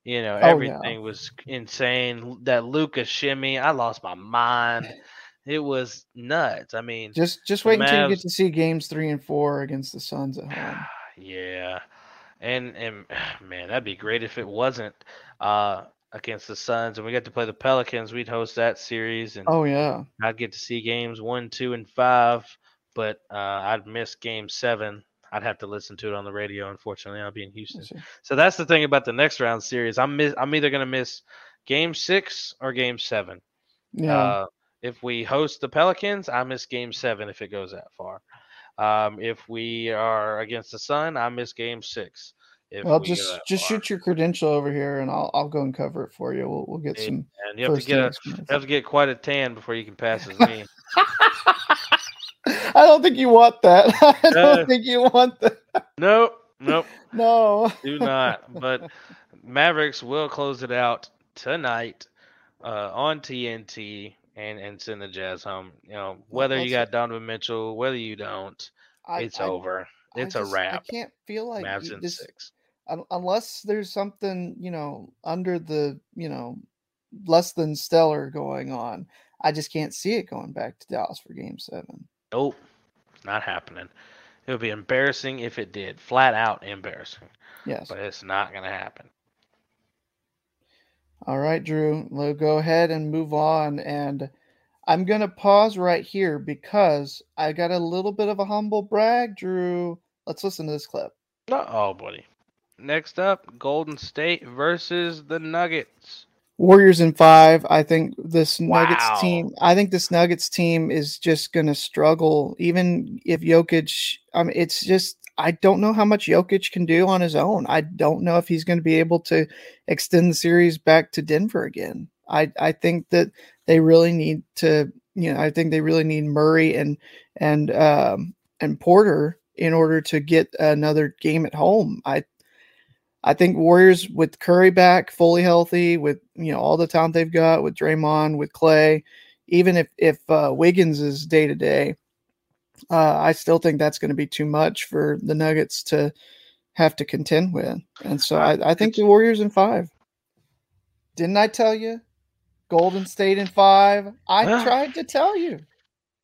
You know, Oh, yeah. everything was insane. That Luka's shimmy, I lost my mind. It was nuts. I mean, Just just wait until you get to see games three and four against the Suns at home. Yeah, and and man, that'd be great if it wasn't uh, against the Suns, and we got to play the Pelicans. We'd host that series, and Oh yeah. I'd get to see games one, two, and five. But uh, I'd miss game seven. I'd have to listen to it on the radio. Unfortunately, I'll be in Houston. So that's the thing about the next round series. I'm miss, I'm either gonna miss game six or game seven. Yeah. Uh, if we host the Pelicans, I miss game seven if it goes that far. Um, if we are against the Sun, I miss game six. If well, we just just far. shoot your credential over here, and I'll I'll go and cover it for you. We'll we'll get some. and you have to get a, you have to get quite a tan before you can pass as me. I don't think you want that. I don't Uh, think you want that. nope, nope. No. do not. But Mavericks will close it out tonight uh, on TNT and and send the Jazz home. You know, whether you got Donovan Mitchell, whether you don't, I- it's I- over. It's just- a wrap. I can't feel like Mavs in this, six. unless there's something you know under the you know less than stellar going on. I just can't see it going back to Dallas for Game Seven. Nope, not happening. It would be embarrassing if it did. Flat out embarrassing. Yes. But it's not going to happen. All right, Drew, we'll go ahead and move on. And I'm going to pause right here because I got a little bit of a humble brag, Drew. Let's listen to this clip. Oh, buddy. Next up, Golden State versus the Nuggets. Warriors in five. I think this Nuggets Wow. team. I think this Nuggets team is just going to struggle, even if Jokic. I mean, it's just. I don't know how much Jokic can do on his own. I don't know if he's going to be able to extend the series back to Denver again. I I think that they really need to, you know, I think they really need Murray and and um and Porter in order to get another game at home. I I think Warriors with Curry back fully healthy, with you know all the talent they've got with Draymond, with Clay, even if if uh, Wiggins is day to day, I still think that's going to be too much for the Nuggets to have to contend with. And so I, I think the Warriors in five. Didn't I tell you? Golden State in five. I Well, tried to tell you.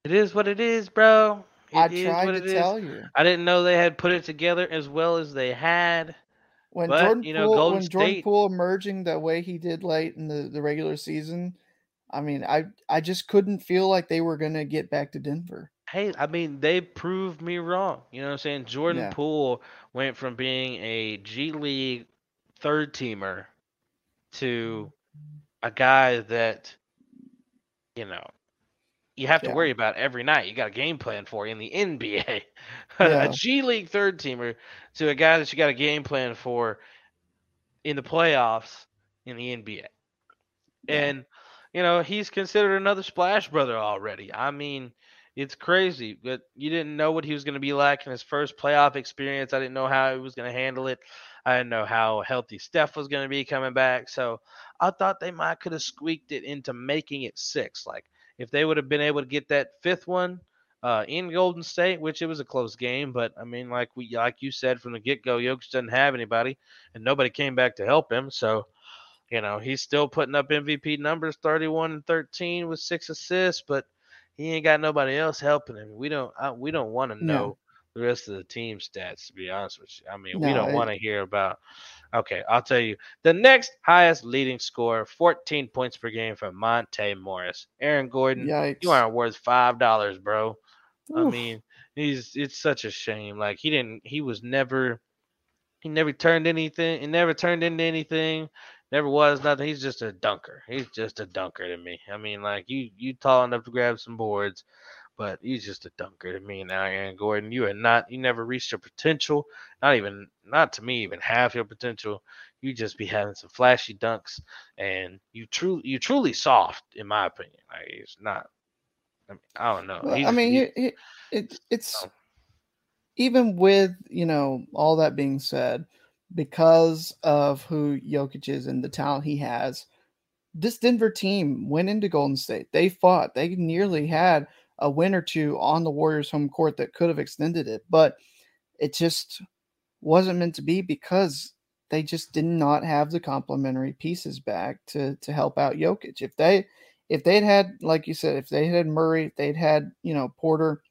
It is what it is, bro. It I is tried to it is. tell you. I didn't know they had put it together as well as they had. When but Jordan you know, Poole, Golden when Jordan State. Poole emerging the way he did late in the, the regular season, I mean, I I just couldn't feel like they were gonna get back to Denver. Hey, I mean, they proved me wrong. You know what I'm saying? Jordan Yeah. Poole went from being a G League third teamer to mm. a guy that, you know, you have to Yeah. worry about every night. You got a game plan for in the NBA. Yeah. a G League third teamer to a guy that you got a game plan for in the playoffs in the NBA. And you know, he's considered another splash brother already. I mean, it's crazy, but you didn't know what he was going to be like in his first playoff experience. I didn't know how he was going to handle it. I didn't know how healthy Steph was going to be coming back. So I thought they might could have squeaked it into making it six. Like if they would have been able to get that fifth one uh, in Golden State, which it was a close game, but I mean, like we like you said from the get go, Jokic doesn't have anybody, and nobody came back to help him. So you know, he's still putting up MVP numbers 31 and 13 with six assists, but he ain't got nobody else helping him. We don't I, we don't want to No. The rest of the team stats to be honest with you. I mean, we don't want to hear about Okay, I'll tell you. The next highest leading scorer, 14 points per game from Monte Morris. Aaron Gordon, Yikes. you aren't worth $5, bro. I mean, he's it's such a shame. Like he didn't he was never he never turned anything he never turned into anything. Never was nothing. He's just a dunker. He's just a dunker to me. I mean, like you you tall enough to grab some boards, but he's just a dunker to me now, Aaron Gordon. You are not you never reached your potential. Not even not to me, even half your potential. You just be having some flashy dunks and you truly you truly soft, in my opinion. Like it's not I, mean, I don't know. Well, I mean, he- it, it, it it's oh. even with you know all that being said, because of who Jokic is and the talent he has, this Denver team went into Golden State. They fought. They nearly had a win or two on the Warriors' home court that could have extended it, but it just wasn't meant to be because they just did not have the complementary pieces back to to help out Jokic. If they if they'd had, like you said, if they had Murray, they'd had, you know, Porter,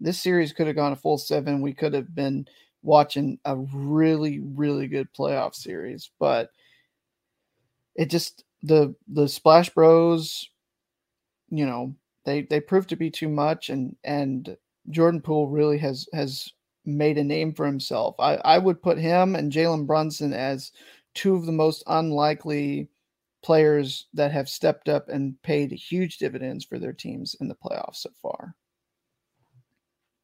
this series could have gone a full seven. We could have been watching a really, really good playoff series. But it just the the Splash Bros, you know, they they proved to be too much, and and Jordan Poole really has has made a name for himself. I I would put him and Jalen Brunson as two of the most unlikely players that have stepped up and paid huge dividends for their teams in the playoffs so far.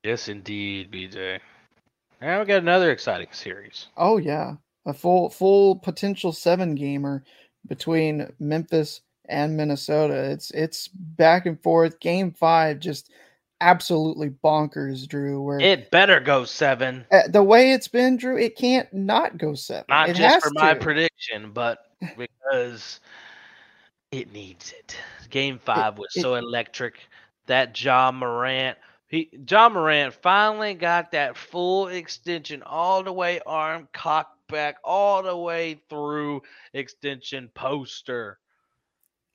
Yes, indeed, BJ. Now we got another exciting series. Oh yeah, a full full potential seven gamer between Memphis and Minnesota. It's it's back and forth. Game five just absolutely bonkers, Drew. Where It better go seven. uh, the way it's been, Drew, it can't not go seven. Not it just for my prediction, but because it needs it. Game five was it- so electric. That Ja Morant, he Ja Morant finally got that full extension all the way arm cocked back all the way through extension poster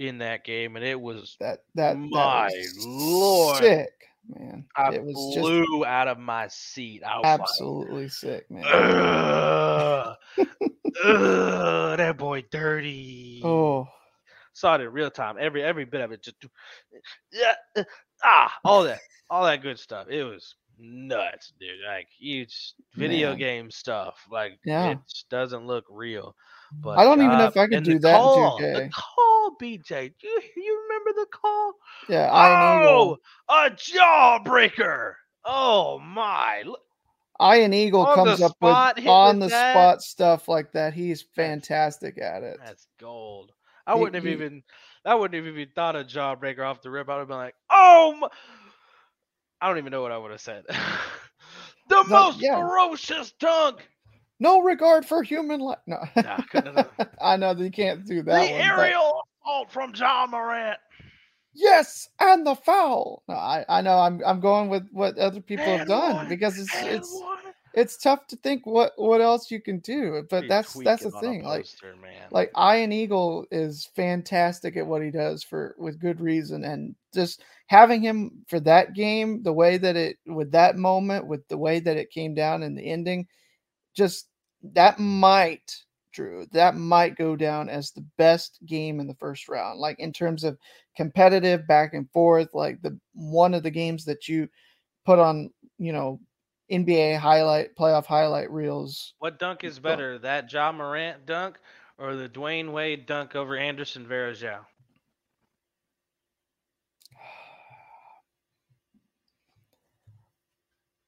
in that game, and it was that that my that was lord. sick, man. I it was flew out of my seat. I was just like, absolutely sick, man. Ugh, ugh, that boy dirty. Oh, Saw it in real time. Every every bit of it just yeah, uh, ah, all that, all that good stuff. It was nuts, dude. Like huge video Man. game stuff. Like Yeah. it just doesn't look real. But I don't even know uh, if I could do the that in call, 2K. The call, BJ. You you remember the call? yeah, Iron oh, a jawbreaker. Oh my! Ian Eagle On comes up with on with the that. spot stuff like that. He's fantastic at it. That's gold. I He- wouldn't have he- even. I wouldn't have even thought of jawbreaker off the rip. I would have been like, "Oh, my. I don't even know what I would have said." the No, most yeah. ferocious dunk. No regard for human life. No, Nah, couldn't have done I know that you can't do the that. one, but- aerial assault from Ja Morant. Yes, and the foul. No, I, I know I'm I'm going with what other people have done one, because it's and it's one. it's tough to think what what else you can do. But Be that's that's the tweaking on a thing. Like poster, man. like Ian Eagle is fantastic at what he does for with good reason, and just having him for that game, the way that it with that moment, with the way that it came down in the ending, just that might Drew that might go down as the best game in the first round, like in terms of competitive back and forth, like the one of the games that you put on, you know. NBA highlight playoff highlight reels What dunk is better, that Ja Morant dunk or the Dwyane Wade dunk over Anderson Varejao?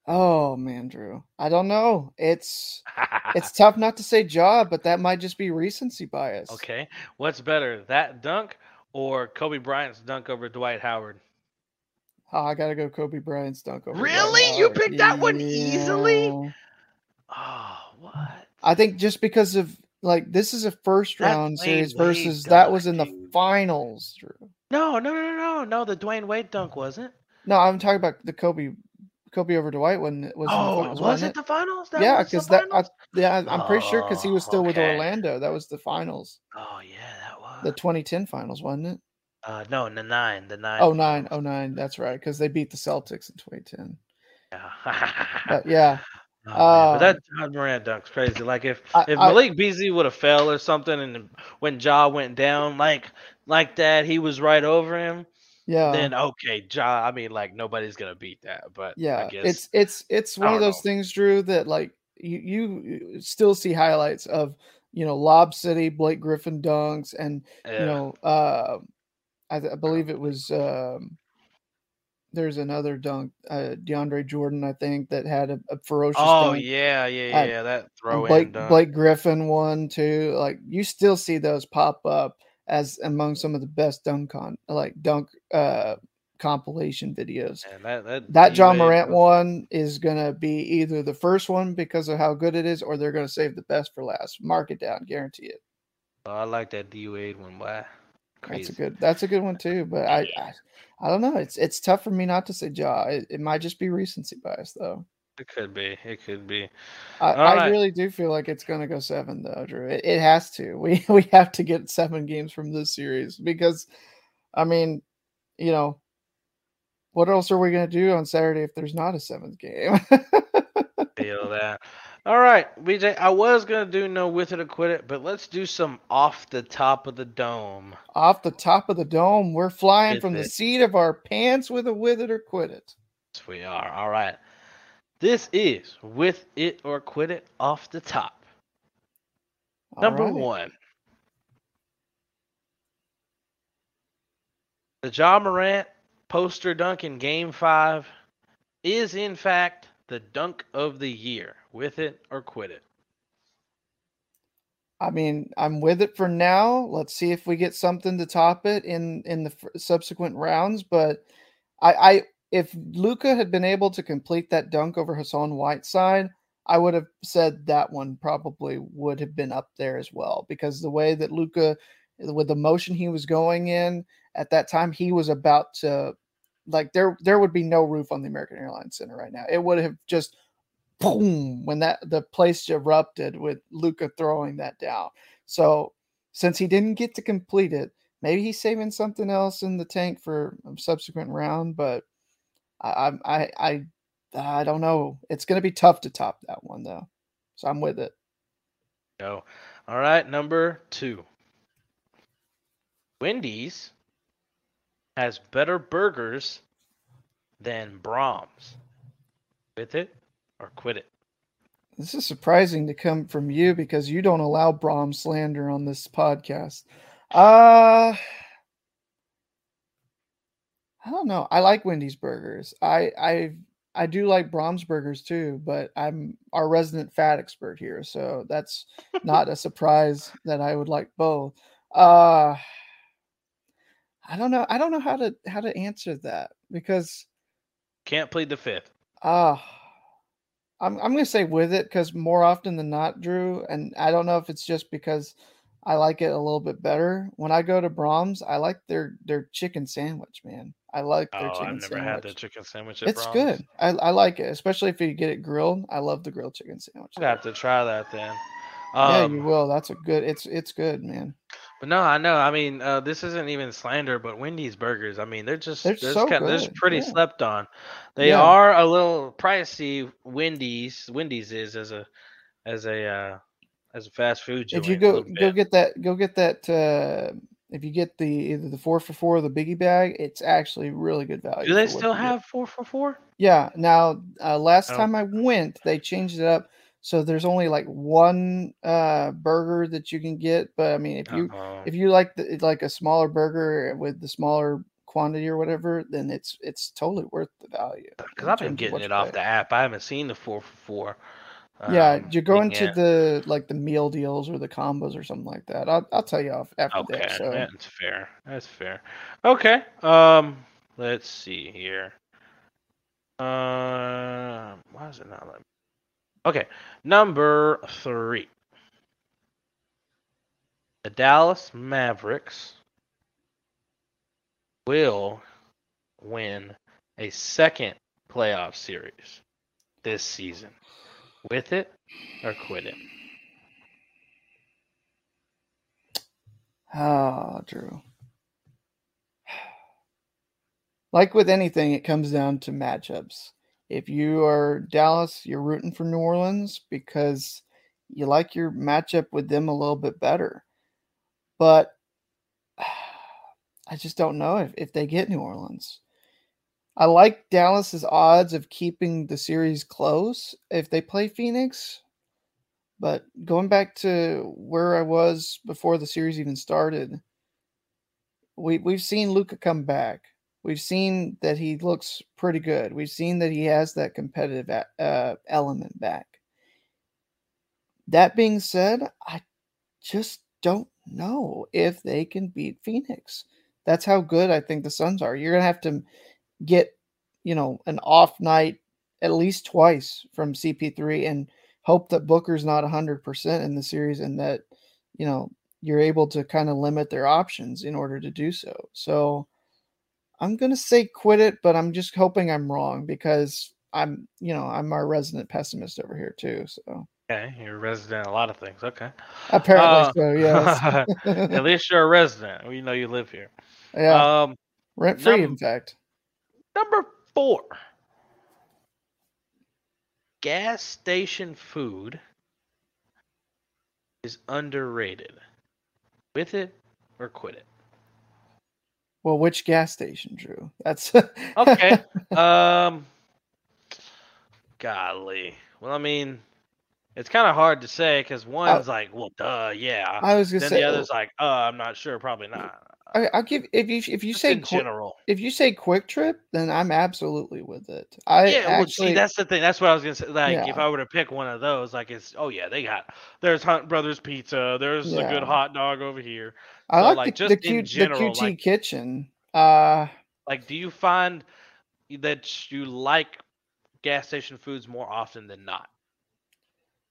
Oh man, Drew. I don't know. It's it's tough not to say job, but that might just be recency bias. Okay. What's better, that dunk or Kobe Bryant's dunk over Dwight Howard? Oh, I gotta go Kobe Bryant's dunk over. Dwight Really? You picked that one easily? Oh, what? I think just because of like this is a first round series versus that was in the dude. finals, Drew. No, no, no, no, no. The Dwyane Wade dunk wasn't. No, I'm talking about the Kobe Kobe over Dwight when it was Oh, finals, was it the finals? That yeah, because that I, yeah, I'm pretty sure because he was Oh, still with. Orlando. That was the finals, Oh yeah, that was. the 2010 finals, wasn't it? Uh, no, the nine, the nine. Oh nine, oh nine. That's right, because they beat the Celtics in 2010. Yeah. But yeah, Oh, man, but um, that Ja Morant dunk's crazy. Like if I- if I- Malik Beasley would have fell or something, and when Ja went down like like that, he was right over him. Yeah, Then okay, Ja. I mean, like nobody's gonna beat that. But yeah. I guess It's it's it's one of those things, Drew, that like you you still see highlights of you know Lob City, Blake Griffin dunks, and you know uh, I, th- I believe it was um, there's another dunk, uh, DeAndre Jordan, I think, that had a, a ferocious. Oh dunk. yeah, yeah, yeah, yeah. That throw Blake dunk. Blake Griffin one too. Like you still see those pop up as among some of the best dunk con like dunk uh compilation videos. Man, that that, That John D-Wade Morant dunk- one is gonna be either the first one because of how good it is, or they're gonna save the best for last. Mark it down, guarantee it. Oh, I like that D Wade one. Wow, crazy. That's a good. That's a good one too. But I, I, I don't know. It's it's tough for me not to say Ja. It, it might just be recency bias though. It could be. It could be. I, I right. really do feel like it's going to go seven, though, Drew. It, it has to. We we have to get seven games from this series because, I mean, you know, what else are we going to do on Saturday if there's not a seventh game? Feel that. All right, BJ. I was gonna do no with it or quit it, but let's do some off the top of the dome. Off the top of the dome, we're flying With from the seat of our pants with a with it or quit it. Yes, we are. All right. This is with it or quit it off the top. Number Alrighty. one. The Ja Morant poster dunk in game five is in fact the dunk of the year. With it or quit it. I mean, I'm with it for now. Let's see if we get something to top it in in the f- subsequent rounds. But I, I if Luka had been able to complete that dunk over Hassan Whiteside, I would have said that one probably would have been up there as well because the way that Luka, with the motion he was going in at that time, he was about to like there there would be no roof on the American Airlines Center right now. It would have just boom when that the place erupted with Luka throwing that down. So since he didn't get to complete it, maybe he's saving something else in the tank for a subsequent round. But I I I I, don't know. It's going to be tough to top that one though. So I'm with it. Go. All right, number two. Wendy's has better burgers than Braum's. With it or quit it. This is surprising to come from you because you don't allow Braum's slander on this podcast. Uh I don't know. I like Wendy's burgers. I I I do like Braum's burgers too, but I'm our resident fat expert here, so that's not a surprise that I would like both. Uh I don't know. I don't know how to how to answer that because Can't plead the fifth. uh I'm I'm gonna say with it because more often than not, Drew, and I don't know if it's just because I like it a little bit better. When I go to Braum's, I like their their chicken sandwich, man. I like their Oh, chicken I've never sandwich. had the chicken sandwich at It's Braum's. good. I, I like it, especially if you get it grilled. I love the grilled chicken sandwich. Gonna have to try that then. yeah, Um, you will. That's a good. It's it's good, man. But no, I know. I mean, uh, this isn't even slander, but Wendy's burgers. I mean, they're just They're they're, so kind, they're just pretty yeah. slept on. They Yeah. are a little pricey. Wendy's Wendy's is as a as a uh, as a fast food joint. If you go go get that go get that. uh If you get the either the four for four or the biggie bag, it's actually really good value. do they still you get. have four for four? Yeah. Now, uh, last I don't- time I went, they changed it up. So there's only like one uh, burger that you can get. But I mean, if you Uh-oh. if you like the, like a smaller burger with the smaller quantity or whatever, then it's it's totally worth the value. Because I've been getting it off pay. the app. I haven't seen the four for four. Yeah, um, you go thing into yet. the like the meal deals or the combos or something like that. I'll I'll tell you off after Okay, that. So that's fair. That's fair. Okay. Um, let's see here. Uh, why is it not letting? Okay, number three. The Dallas Mavericks will win a second playoff series this season. With it or quit it? Ah, Drew. Like with anything, it comes down to matchups. If you are Dallas, you're rooting for New Orleans because you like your matchup with them a little bit better. But I just don't know if, if they get New Orleans. I like Dallas's odds of keeping the series close if they play Phoenix. But going back to where I was before the series even started, we we've seen Luka come back. We've seen that he looks pretty good. We've seen that he has that competitive uh, element back. That being said, I just don't know if they can beat Phoenix. That's how good I think the Suns are. You're gonna have to get, you know, an off night at least twice from CP3 and hope that Booker's not 100% in the series and that, you know, you're able to kind of limit their options in order to do so. So I'm going to say quit it, but I'm just hoping I'm wrong because I'm, you know, I'm our resident pessimist over here too. So Okay, you're a resident a lot of things. Okay. apparently Uh, so, yes. At least you're a resident. We know you live here. yeah. Um, Rent free, in fact. Number four. Gas station food is underrated. With it or quit it. Well, which gas station, Drew? That's Okay. um. Golly. Well, I mean, it's kind of hard to say because one's like, well, duh, yeah. I was gonna then say- the other's like, uh, I'm not sure, probably not. I, I'll give if you if you Just say Qui- general. if you say QuikTrip, then I'm absolutely with it. I yeah, well, see, that's the thing. That's what I was gonna say. Like, if I were to pick one of those, like, it's oh yeah, they got there's Hunt Brothers Pizza, there's a good hot dog over here. I So, like, the, just the, Q, in general, the QT like, kitchen. Uh, like, do you find that you like gas station foods more often than not?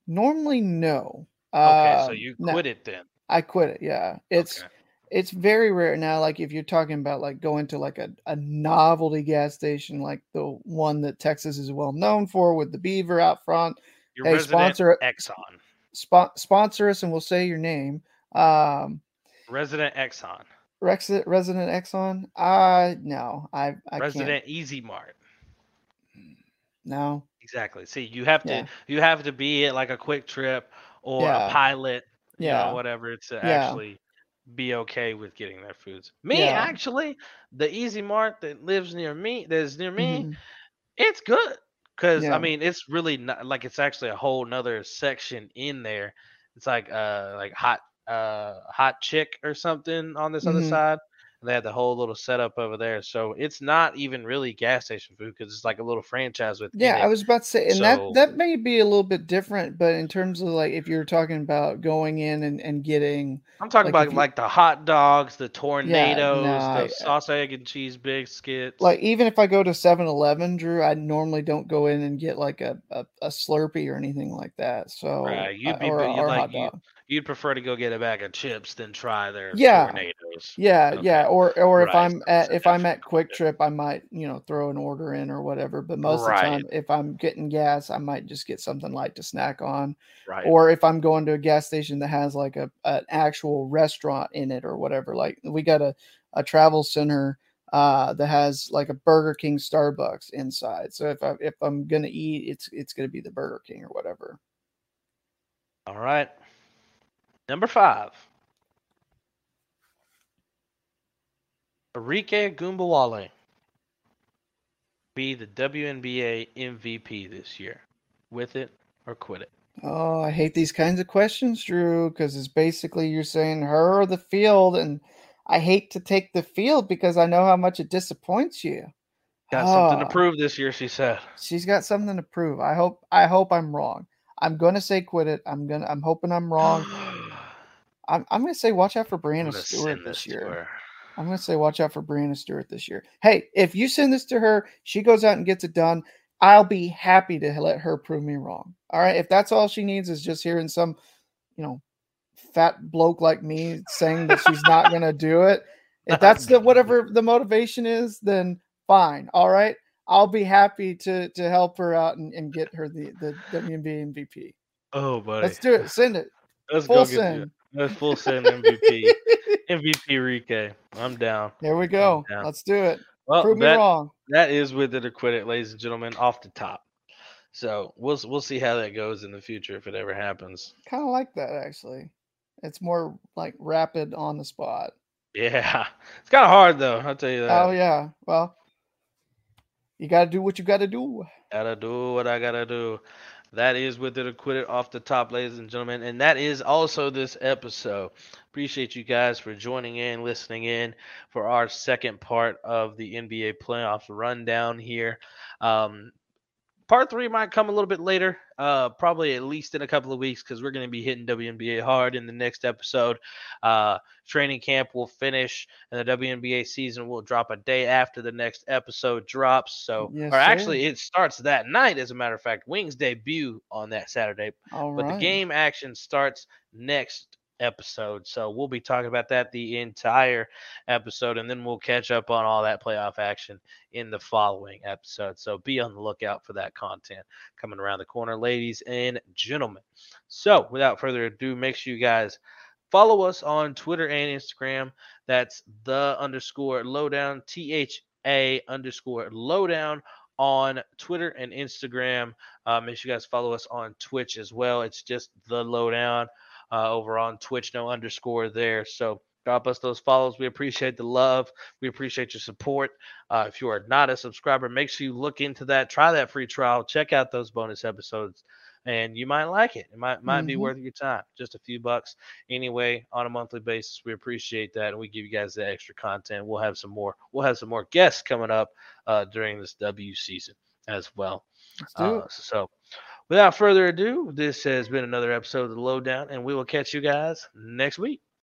normally no. Okay, so Um, you no, quit it then. I quit it. Yeah, it's Okay. It's very rare now. Like if you're talking about like going to like a, a novelty gas station, like the one that Texas is well known for with the beaver out front. Your hey, sponsor Exxon. spo- sponsor us, and we'll say your name. Um, Resident Exxon. Rex, Resident Exxon. Uh no, I I Resident E-Z Mart. No. Exactly. See, you have to Yeah. you have to be at like a QuikTrip or Yeah. a pilot, you Yeah. know, whatever, to Yeah. actually be okay with getting their foods. Me, Yeah. actually, the E-Z Mart that lives near me, that's near me, Mhm. it's good. Cause Yeah. I mean, it's really not like it's actually a whole nother section in there. It's like uh like hot uh hot chick or something on this other Mhm. side. And they had the whole little setup over there. So it's not even really gas station food because it's like a little franchise with. Yeah, I was about to say, and that So- that may be a little bit different, but in terms of like if you're talking about going in and, and getting, I'm talking like, about you- like the hot dogs, the tornadoes, nah, the eh, eh. sauce, egg, and cheese big biscuits. like even if I go to 7-Eleven, Drew, I normally don't go in and get like a, a, a Slurpee or anything like that. So Right, you'd be or, but a- you'd or like hot you, dog. You'd prefer to go get a bag of chips than try their Yeah. tornadoes. Yeah, yeah, or or if I'm at if I'm at QuikTrip, I might you know throw an order in or whatever. But most of the time, if I'm getting gas, I might just get something light to snack on. Right. Or if I'm going to a gas station that has like a an actual restaurant in it or whatever. Like we got a a travel center uh, that has like a Burger King, Starbucks inside. So if I if I'm gonna eat, it's it's gonna be the Burger King or whatever. All right. Number five. Arike Ogunbowale be the WNBA MVP this year. With it or quit it. Oh, I hate these kinds of questions, Drew, because it's basically you're saying her or the field, and I hate to take the field because I know how much it disappoints you. Got something to Ah, prove this year, she said. She's got something to prove. I hope. I hope I'm wrong. I'm gonna say quit it. I'm gonna. I'm hoping I'm wrong. I'm. I'm gonna say watch out for Breanna Stewart this this year. I'm gonna say watch out for Breanna Stewart this year. Hey, if you send this to her, she goes out and gets it done. I'll be happy to let her prove me wrong. All right. If that's all she needs is just hearing some, you know, fat bloke like me saying that she's not gonna do it. If that's the whatever the motivation is, then fine. All right. I'll be happy to to help her out and, and get her the the WNBA MVP. Oh, buddy. Let's do it. Send it. Let's Full go send. Let's full send MVP. MVP Arike. I'm down. There we go. down. Let's do it. Well, Prove me wrong. That is with it or quit it, ladies and gentlemen, off the top. So we'll we'll see how that goes in the future if it ever happens. Kind of like that actually. It's more like rapid on the spot. Yeah, it's kind of hard though. I'll tell you that. Oh yeah. Well, you got to do what you got to do. Gotta do what I gotta do. That is with it it off the top, ladies and gentlemen. And that is also this episode. Appreciate you guys for joining in, listening in for our second part of the NBA playoffs rundown here. Um, part three might come a little bit later, uh, probably at least in a couple of weeks, because we're going to be hitting WNBA hard in the next episode. Uh, training camp will finish, and the WNBA season will drop a day after the next episode drops. So, Yes, or actually, sir. it starts that night. As a matter of fact, Wings debut on that Saturday, All but right. the game action starts next episode. So we'll be talking about that the entire episode, and then we'll catch up on all that playoff action in the following episode. So be on the lookout for that content coming around the corner, ladies and gentlemen. So without further ado, make sure you guys follow us on Twitter and Instagram. That's the underscore lowdown, T H A underscore lowdown on Twitter and Instagram. Uh, make sure you guys follow us on Twitch as well. It's just the lowdown uh, over on Twitch, no underscore there. So drop us those follows. We appreciate the love. We appreciate your support. Uh, if you are not a subscriber, make sure you look into that. Try that free trial. Check out those bonus episodes, and you might like it. It might might be Mhm. worth your time. Just a few bucks anyway on a monthly basis. We appreciate that, and we give you guys the extra content. We'll have some more. We'll have some more guests coming up uh, during this W season as well. Let's do Uh, so, without further ado, this has been another episode of the Lowdown, and we will catch you guys next week.